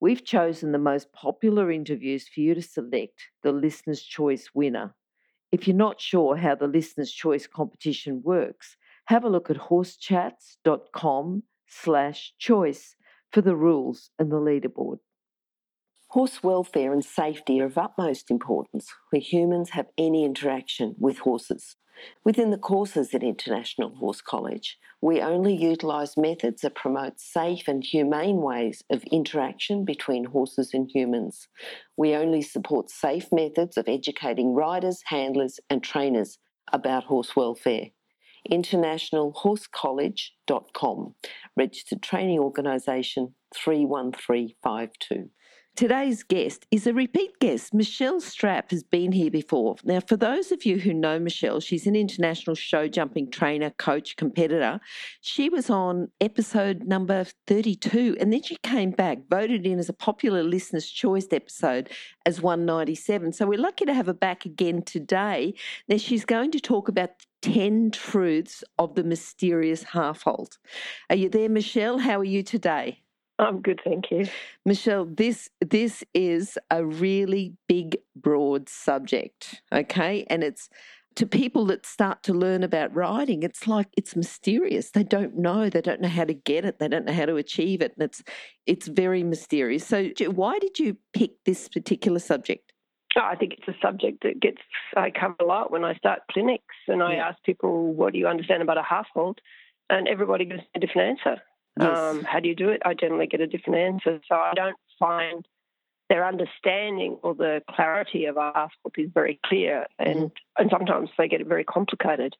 We've chosen the most popular interviews for you to select the Listener's Choice winner. If you're not sure how the Listener's Choice competition works, have a look at horsechats.com slash choice for the rules and the leaderboard. Horse welfare and safety are of utmost importance where humans have any interaction with horses. Within the courses at International Horse College, we only utilise methods that promote safe and humane ways of interaction between horses and humans. We only support safe methods of educating riders, handlers, and trainers about horse welfare. Internationalhorsecollege.com, registered training organisation 31352. Today's guest is a repeat guest. Michelle Strapp has been here before. Now, for those of you who know Michelle, she's an international show jumping trainer, coach, competitor. She was on episode number 32, and then she came back, voted in as a popular listener's choice episode as 197. So we're lucky to have her back again today. Now, she's going to talk about 10 truths of the mysterious half halt. Are you there, Michelle? How are you today? I'm good, thank you. Michelle, this this is a really big broad subject, okay? And it's to people that start to learn about writing, it's like it's mysterious. They don't know, they don't know how to get it, they don't know how to achieve it, and it's it's very mysterious. So why did you pick this particular subject? Oh, I think it's a subject that gets I cover a lot when I start clinics and I yeah. ask people, "What do you understand about a half halt?" and everybody gives a different answer. Yes. Um, how do you do it? I generally get a different answer. So I don't find their understanding or the clarity of our book is very clear, and mm-hmm. and sometimes they get it very complicated.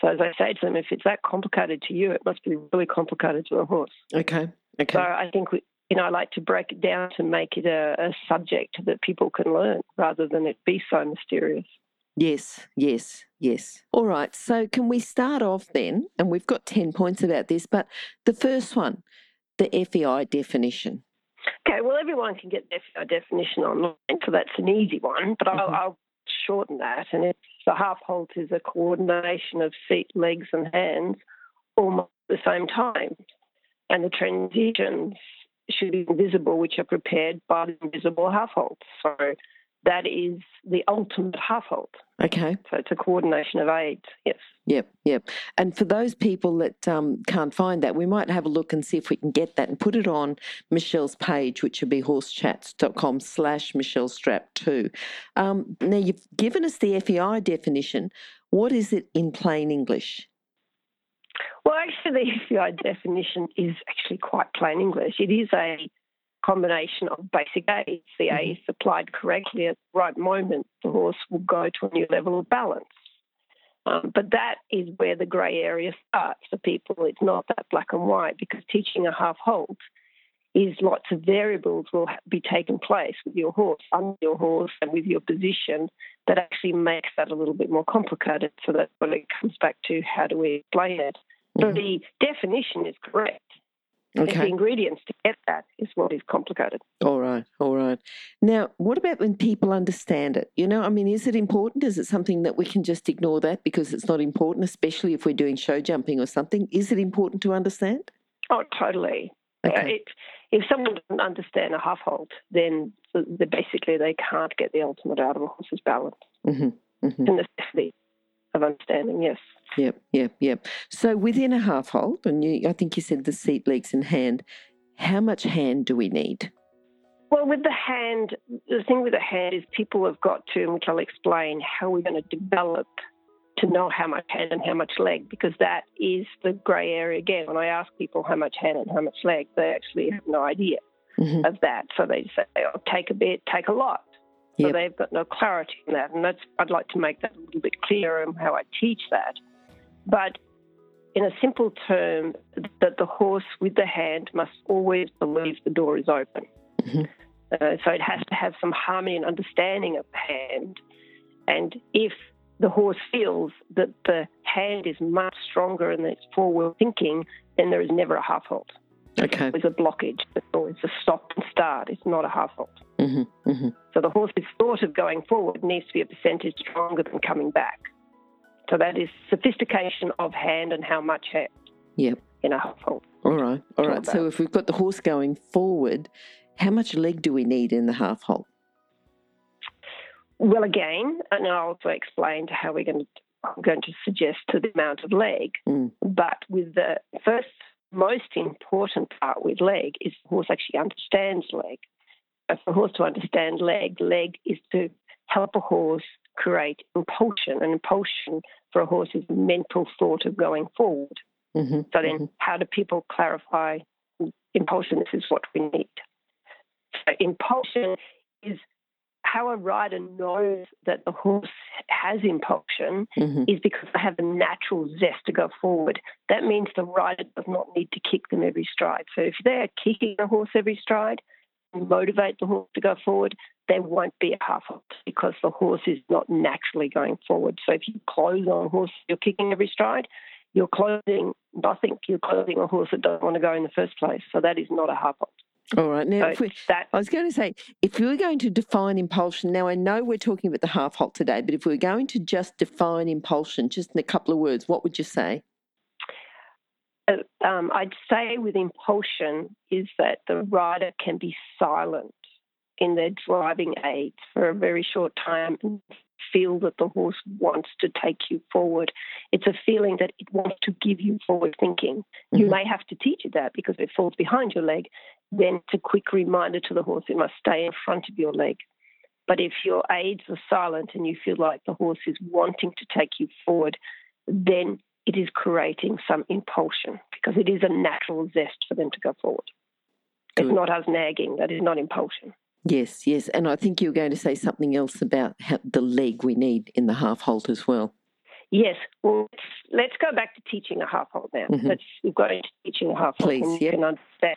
So as I say to them, if it's that complicated to you, it must be really complicated to a horse. Okay. Okay. So I think we, you know, I like to break it down to make it a, a subject that people can learn rather than it be so mysterious. Yes, yes, yes. All right. So, can we start off then? And we've got 10 points about this, but the first one, the FEI definition. Okay, well, everyone can get the FEI definition online, so that's an easy one, but mm-hmm. I'll, I'll, shorten that. And it's the half halt is a coordination of seat, legs, and hands almost at the same time. And the transitions should be invisible, which are prepared by the invisible half halt. So, that is the ultimate half halt. Okay. So it's a coordination of aids, yes. Yep, yep. And for those people that um, can't find that, we might have a look and see if we can get that and put it on Michelle's page, which would be horsechats.com slash Michelle Strapp 2. Um, now, you've given us the FEI definition. What is it in plain English? Well, actually, the FEI definition is actually quite plain English. It is a combination of basic aids. The mm-hmm. aids applied correctly at the right moment, the horse will go to a new level of balance. Um, but that is where the grey area starts for people. It's not that black and white because teaching a half halt is lots of variables will be taking place with your horse, under your horse, and with your position that actually makes that a little bit more complicated. So that's when it comes back to how do we explain it. Mm-hmm. So the definition is correct. Okay. The ingredients to get that is what is complicated. All right, all right. Now, what about when people understand it? You know, I mean, is it important? Is it something that we can just ignore that because it's not important, especially if we're doing show jumping or something? Is it important to understand? Oh, totally. Okay. Uh, it, if someone doesn't understand a half halt, then basically they can't get the ultimate out of a horse's balance. Mm-hmm, mm-hmm. The necessity of understanding, yes. Yep, yep, yep. So within a half halt, and you, I think you said the seat, legs, and hand, how much hand do we need? Well, with the hand, the thing with the hand is people have got to, which I'll explain, how we're going to develop to know how much hand and how much leg, because that is the grey area again. When I ask people how much hand and how much leg, they actually have no idea mm-hmm. of that. So they say, oh, take a bit, take a lot. So yep. they've got no clarity in that. And that's I'd like to make that a little bit clearer in how I teach that. But in a simple term, that the horse with the hand must always believe the door is open. Mm-hmm. Uh, so it has to have some harmony and understanding of the hand. And if the horse feels that the hand is much stronger and it's forward thinking, then there is never a half halt. Okay. It's a blockage. It's always a stop and start. It's not a half halt. Mm-hmm, mm-hmm. So the horse's thought of going forward needs to be a percentage stronger than coming back. So that is sophistication of hand and how much hand Yep. in a half halt. All right. All right. So about. if we've got the horse going forward, how much leg do we need in the half halt? Well, again, and I'll also explain to how we're going to. I'm going to suggest to the amount of leg, Mm. but with the first most important part with leg is the horse actually understands leg. For a horse to understand leg, leg is to help a horse create impulsion, and impulsion for a horse is mental thought of going forward. Mm-hmm. So then, how do people clarify impulsion? This is what we need. So impulsion is how a rider knows that the horse has impulsion hmm is because they have a natural zest to go forward. That means the rider does not need to kick them every stride. So if they're kicking the horse every stride motivate the horse to go forward, there won't be a half halt because the horse is not naturally going forward. So if you close on a horse, you're kicking every stride, you're closing nothing. You're closing a horse that doesn't want to go in the first place. So that is not a half halt. All right. Now, So if we, that I was going to say, if we were going to define impulsion, now I know we're talking about the half halt today, but if we were going to just define impulsion, just in a couple of words, what would you say? Uh, um, I'd say with impulsion is that the rider can be silent in their driving aids for a very short time and feel that the horse wants to take you forward. It's a feeling that it wants to give you forward thinking. You Mhm. may have to teach it that because it falls behind your leg. Then it's a quick reminder to the horse it must stay in front of your leg. But if your aids are silent and you feel like the horse is wanting to take you forward, then it is creating some impulsion because it is a natural zest for them to go forward. Good. It's not us nagging, that is not impulsion. Yes, yes. And I think you were going to say something else about how, the leg we need in the half halt as well. Yes, well, let's, let's go back to teaching a half halt now. Mhm. Let's we've got into teaching a half halt Please, and you yep. can understand.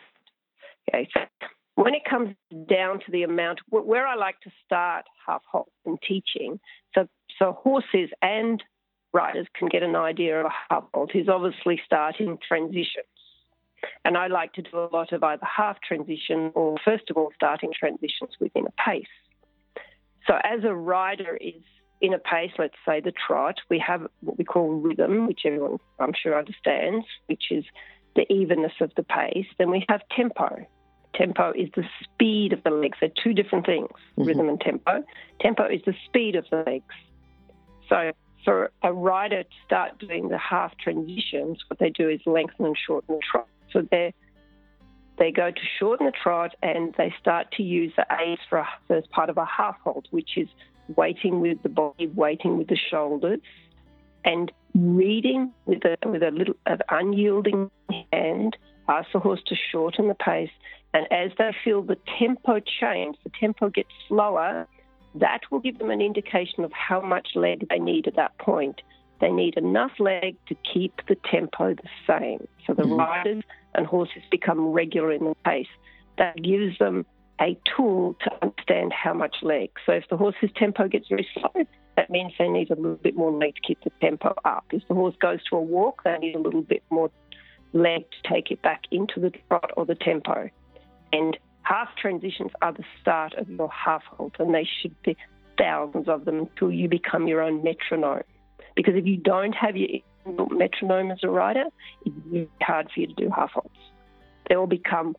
Okay, so when it comes down to the amount, where I like to start half halt in teaching, so so horses and riders can get an idea of halt is obviously starting transitions. And I like to do a lot of either half transition or, first of all, starting transitions within a pace. So, as a rider is in a pace, let's say the trot, we have what we call rhythm, which everyone I'm sure understands, which is the evenness of the pace. Then we have tempo. Tempo is the speed of the legs. They're two different things, Mhm. rhythm and tempo. Tempo is the speed of the legs. So for a rider to start doing the half transitions, what they do is lengthen and shorten the trot. So they they go to shorten the trot and they start to use the aids for a first part of a half halt, which is waiting with the body, waiting with the shoulders, and reading with a with a little an unyielding hand. Ask the horse to shorten the pace, and as they feel the tempo change, the tempo gets slower. That will give them an indication of how much leg they need at that point. They need enough leg to keep the tempo the same. So the Mhm. riders and horses become regular in the pace. That gives them a tool to understand how much leg. So if the horse's tempo gets very slow, that means they need a little bit more leg to keep the tempo up. If the horse goes to a walk, they need a little bit more leg to take it back into the trot or the tempo. And half transitions are the start of your half halt, and they should be thousands of them until you become your own metronome. Because if you don't have your metronome as a rider, it's really hard for you to do half halts. They all become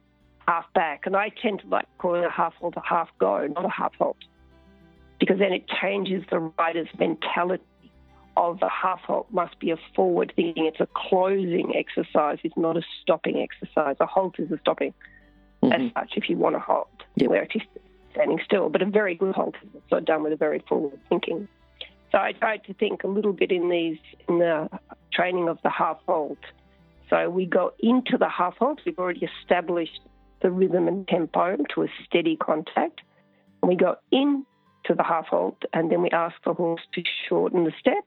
half back, and I tend to like calling a half halt a half go, not a half halt, because then it changes the rider's mentality of a half halt must be a forward thinking. It's a closing exercise. It's not a stopping exercise. A halt is a stopping Mhm. as such if you want to halt, Yep. where it is standing still. But a very good halt is also done with a very forward thinking. So I tried to think a little bit in these in the training of the half halt. So we go into the half halt. We've already established the rhythm and tempo to a steady contact. We go into the half halt, and then we ask the horse to shorten the step,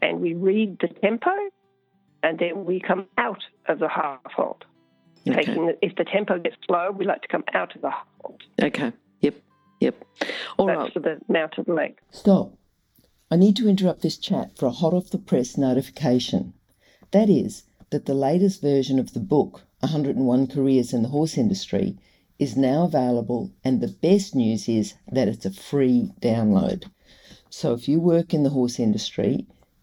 and we read the tempo, and then we come out of the half halt. Okay. Taking the, if the tempo gets slow, we like to come out of the halt. Okay. Yep. Yep. All That's right. for the mounted leg. Stop. I need to interrupt this chat for a hot off the press notification. That is, that the latest version of the book, 101 Careers in the Horse Industry, is now available, and the best news is that it's a free download. So if you work in the horse industry,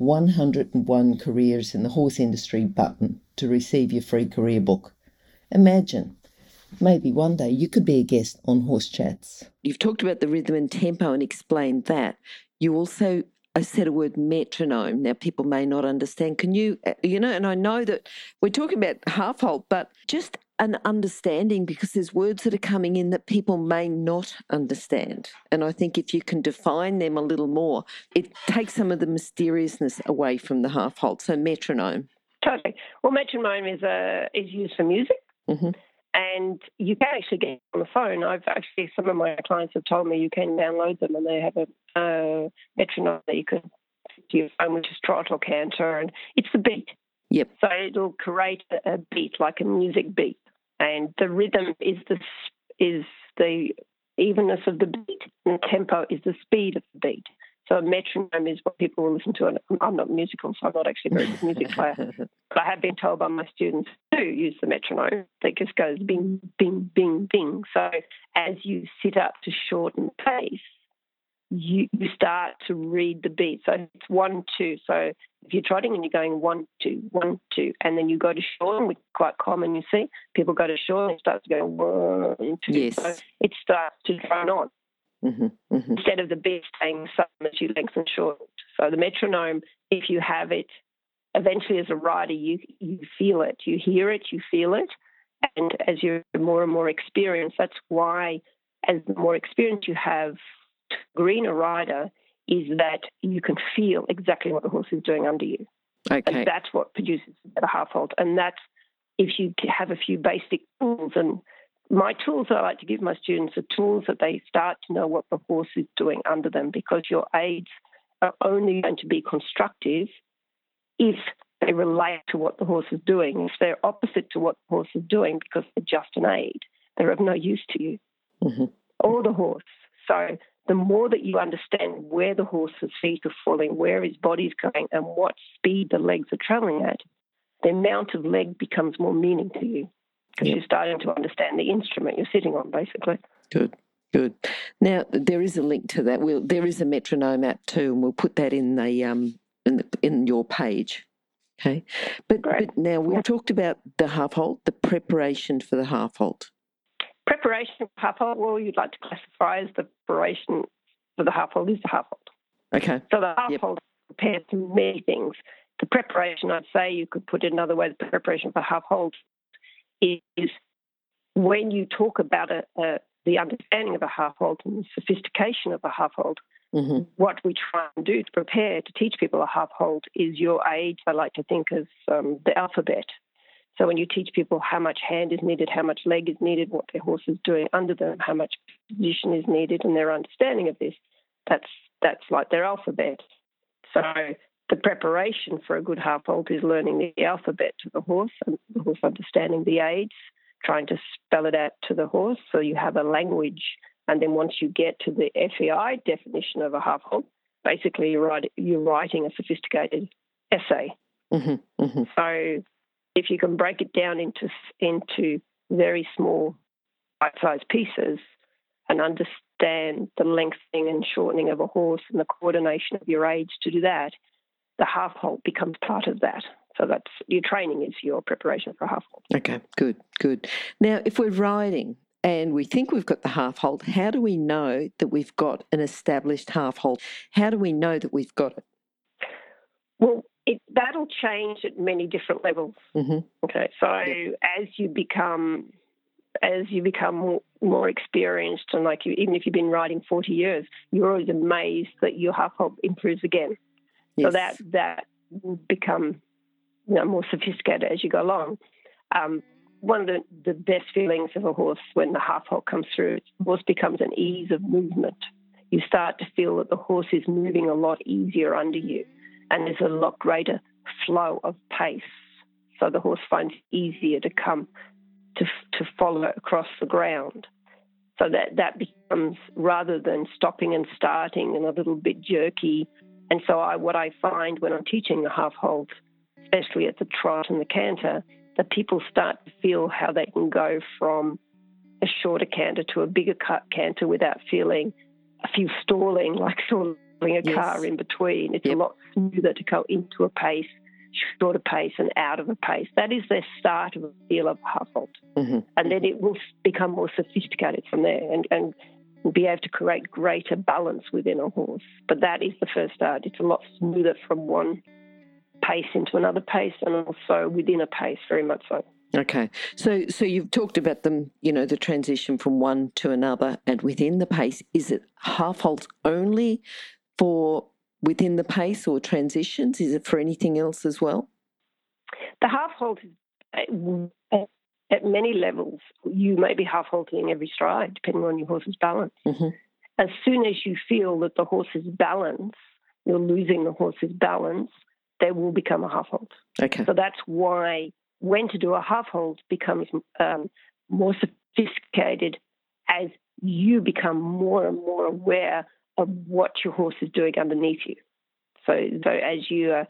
101 Careers in the Horse Industry button to receive your free career book. Imagine, maybe one day you could be a guest on Horse Chats. You've talked about the rhythm and tempo and explained that. You also uh, said a word metronome. Now, people may not understand. Can you, uh, you know, and I know that we're talking about half halt, but just an understanding because there's words that are coming in that people may not understand. And I think if you can define them a little more, it takes some of the mysteriousness away from the half halt. So, metronome. Totally. Well, metronome is uh, is used for music, Mhm. and you can actually get on the phone. I've actually some of my clients have told me you can download them, and they have a uh, metronome that you can to your phone, which is trot or canter, and it's the beat. Yep. So it'll create a a beat like a music beat, and the rhythm is the is the evenness of the beat, and the tempo is the speed of the beat. So a metronome is what people will listen to. And I'm not musical, so I'm not actually a very good music player. But I have been told by my students to use the metronome that just goes bing, bing, bing, bing. So as you sit up to shorten pace, you, you start to read the beat. So it's one, two. So if you're trotting and you're going one, two, one, two, and then you go to shorten, which is quite common, you see, people go to shorten and it starts to go one, two. Yes. So it starts to drone on hmm hmm instead of the beat staying the same as you lengthen short. So the metronome, if you have it, eventually as a rider, you you feel it, you hear it, you feel it, and as you're more and more experienced, that's why as the more experience you have, to green a rider is that you can feel exactly what the horse is doing under you. Okay. And that's what produces a half halt. And that's if you have a few basic tools. And my tools that I like to give my students are tools that they start to know what the horse is doing under them because your aids are only going to be constructive if they relate to what the horse is doing. If they're opposite to what the horse is doing because they're just an aid, they're of no use to you hmm or the horse. So the more that you understand where the horse's feet are falling, where his body's going, and what speed the legs are traveling at, the amount of leg becomes more meaning to you because Yep. you're starting to understand the instrument you're sitting on, basically. Good, good. Now there is a link to that. We'll, there is a metronome app too, and we'll put that in the um in the, in your page. Okay, but Great. but now we've Yeah. talked about the half halt, the preparation for the half halt. Preparation for halt, well, you'd like to classify as the preparation for the halt is the halt. Okay. So the half Yep. prepares for many things. The preparation, I'd say, you could put it another way, the preparation for halt is when you talk about a, a, the understanding of a halt and the sophistication of a half halt, hmm what we try and do to prepare to teach people a half halt is your age. I like to think as um, the alphabet. So when you teach people how much hand is needed, how much leg is needed, what their horse is doing under them, how much position is needed, and their understanding of this, that's that's like their alphabet. So the preparation for a good half halt is learning the alphabet to the horse and the horse understanding the aids, trying to spell it out to the horse so you have a language. And then once you get to the FEI definition of a half halt, basically you're, write, you're writing a sophisticated essay. hmm hmm So if you can break it down into into very small bite-sized pieces and understand the lengthening and shortening of a horse and the coordination of your aids to do that, the half halt becomes part of that. So that's your training is your preparation for a half halt. Okay. Good. Good. Now, if we're riding and we think we've got the half halt, how do we know that we've got an established half halt? How do we know that we've got it? Well, it, that'll change at many different levels. hmm Okay, so Yep. as you become as you become more, more experienced and like you, even if you've been riding 40 years, you're always amazed that your half halt improves again. Yes. So that that will become you know, more sophisticated as you go along. Um, one of the, the best feelings of a horse when the half halt comes through, the horse becomes an ease of movement. You start to feel that the horse is moving a lot easier under you, and there's a lot greater flow of pace. So the horse finds it easier to come to to follow across the ground. So that that becomes rather than stopping and starting and a little bit jerky. And so I, what I find when I'm teaching the half halt, especially at the trot and the canter, that people start to feel how they can go from a shorter canter to a bigger canter without feeling a few stalling, like stalling a Yes. car in between. It's Yep. a lot smoother to go into a pace, shorter pace, and out of a pace. That is the start of a feel of half halt. Mhm. And then it will become more sophisticated from there and, and be able to create greater balance within a horse. But that is the first start. It's a lot smoother from one pace into another pace and also within a pace, very much so. Okay, so so you've talked about them, you know, the transition from one to another, and within the pace. Is it half halts only for within the pace or transitions? Is it for anything else as well? The half halt is uh, at many levels. You may be half halting every stride, depending on your horse's balance. Mhm. As soon as you feel that the horse's balance, you're losing the horse's balance, they will become a half halt. Okay, So that's why when to do a half halt becomes um, more sophisticated as you become more and more aware of what your horse is doing underneath you. So, so as you are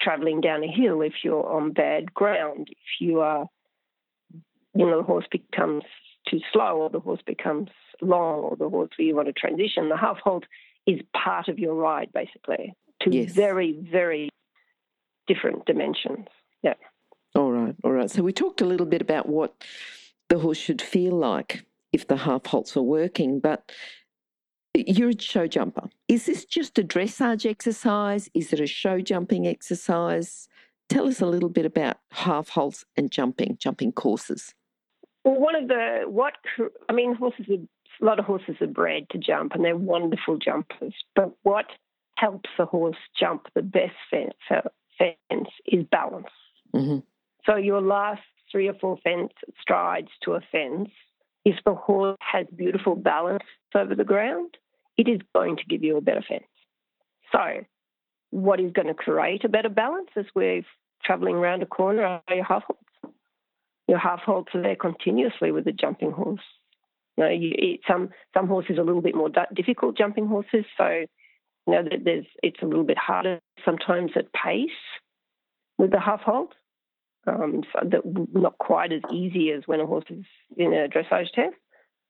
traveling down a hill, if you're on bad ground, if you are, you know, the horse becomes too slow or the horse becomes long or the horse where you want to transition, the half halt is part of your ride basically to Yes. very, very different dimensions. Yeah. all right, all right. So we talked a little bit about what the horse should feel like if the half halts are working, but you're a show jumper. Is this just a dressage exercise? Is it a show jumping exercise? Tell us a little bit about half halts and jumping, jumping courses. Well, one of the what I mean, horses are a lot of horses are bred to jump, and they're wonderful jumpers. But what helps a horse jump the best fence, fence is balance. hmm So your last three or four fence strides to a fence, if the horse has beautiful balance over the ground, it is going to give you a better fence. So, what is going to create a better balance as we're travelling around a corner are your half halts. Your half halts are there continuously with a jumping horse. You know, you, it, some some horses are a little bit more difficult jumping horses, so you know that there's it's a little bit harder sometimes at pace with the half halt um, so that not quite as easy as when a horse is in a dressage test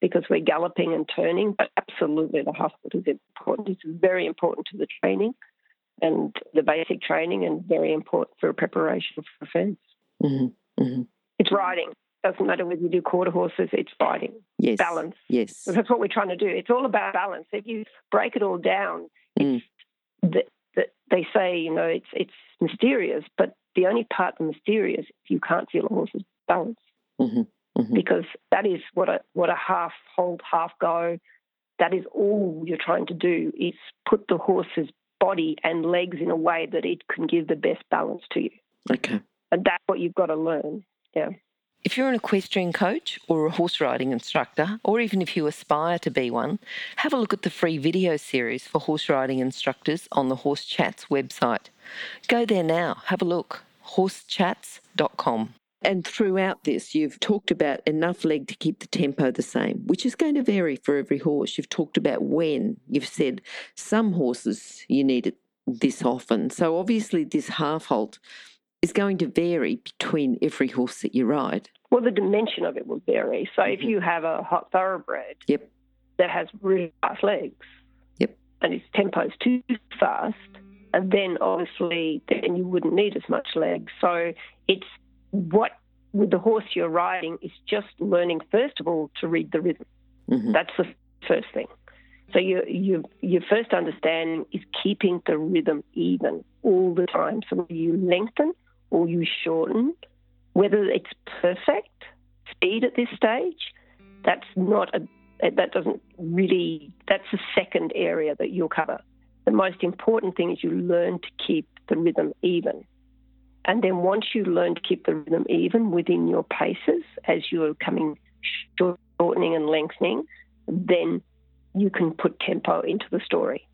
because we're galloping and turning. But absolutely, the half foot is important. It's very important to the training and the basic training, and very important for preparation for fence. hmm hmm It's riding. Doesn't matter whether you do quarter horses. It's riding. Yes. Balance. Yes. That's what we're trying to do. It's all about balance. If you break it all down, Mm. the, the, they say you know it's it's mysterious, but the only part of mysterious is you can't feel a horse's balance hmm hmm because that is what a what a half halt, half go. That is all you're trying to do is put the horse's body and legs in a way that it can give the best balance to you, Okay. and that's what you've got to learn. Yeah. If you're an equestrian coach or a horse riding instructor, or even if you aspire to be one, have a look at the free video series for horse riding instructors on the Horse Chats website. Go there now, have a look. horsechats.com. And throughout this, you've talked about enough leg to keep the tempo the same, which is going to vary for every horse. You've talked about when. You've said some horses you need it this often. So obviously, this half halt is going to vary between every horse that you ride. Well, the dimension of it will vary. So if Mhm. you have a hot thoroughbred Yep. that has really fast legs, Yep. and its tempo is too fast, and then obviously then you wouldn't need as much leg. So it's what with the horse you're riding is just learning first of all to read the rhythm. hmm That's the first thing. So you, you, your first understanding is keeping the rhythm even all the time. So you lengthen or you shorten, whether it's perfect, speed at this stage, that's not a that doesn't really that's the second area that you'll cover. The most important thing is you learn to keep the rhythm even. And then once you learn to keep the rhythm even within your paces as you're coming shortening and lengthening, then you can put tempo into the story.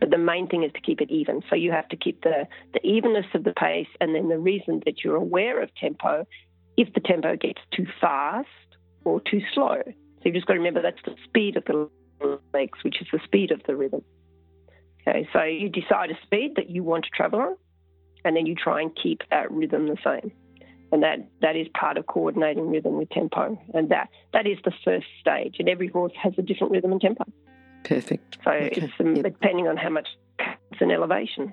But the main thing is to keep it even. So you have to keep the, the evenness of the pace, and then the reason that you're aware of tempo, if the tempo gets too fast or too slow. So you've just got to remember that's the speed of the legs, which is the speed of the rhythm. Okay, so you decide a speed that you want to travel on, and then you try and keep that rhythm the same. And that, that is part of coordinating rhythm with tempo. And that, that is the first stage. And every horse has a different rhythm and tempo. Perfect. So okay. it's um, depending on how much it's an elevation.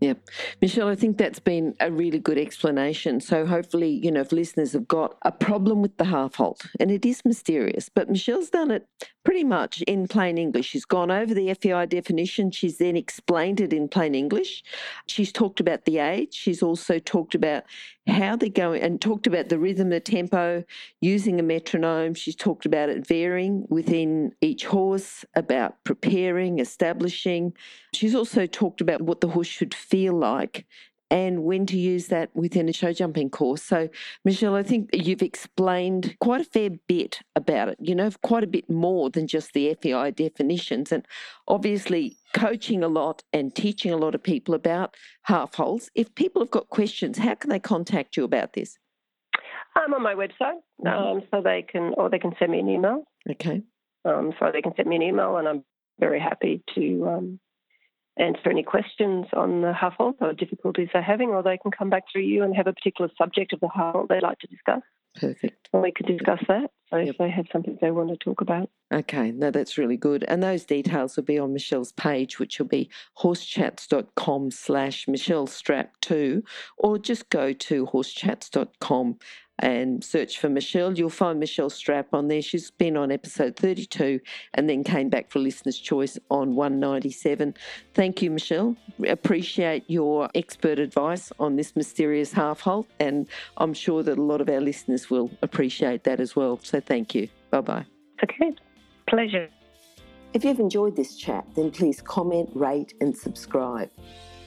Yep. Michelle, I think that's been a really good explanation. So hopefully, you know, if listeners have got a problem with the half halt, and it is mysterious, but Michelle's done it pretty much in plain English. She's gone over the FEI definition. She's then explained it in plain English. She's talked about the age. She's also talked about how they're going and talked about the rhythm, the tempo, using a metronome. She's talked about it varying within each horse, about preparing, establishing. She's also talked about what the horse should feel like and when to use that within a show jumping course. So, Michelle, I think you've explained quite a fair bit about it, you know, quite a bit more than just the FEI definitions. And obviously, coaching a lot and teaching a lot of people about half halts. If people have got questions, how can they contact you about this? I'm on my website, mm-hmm. um, so they can, or they can send me an email. Okay. Um, so they can send me an email, and I'm very happy to um, answer any questions on the halt or difficulties they're having, or they can come back through you and have a particular subject of the halt they'd like to discuss. Perfect. And we could discuss that. So yep. if they have something they want to talk about. Okay, no, that's really good. And those details will be on Michelle's page, which will be horsechats.com slash Michelle Strapp 2, or just go to horsechats.com and search for Michelle. You'll find Michelle Strapp on there. She's been on episode 32 and then came back for Listener's Choice on 197. Thank you, Michelle. Appreciate your expert advice on this mysterious half halt, and I'm sure that a lot of our listeners will appreciate that as well. So thank you. Bye bye. Okay, pleasure. If you've enjoyed this chat, then please comment, rate, and subscribe.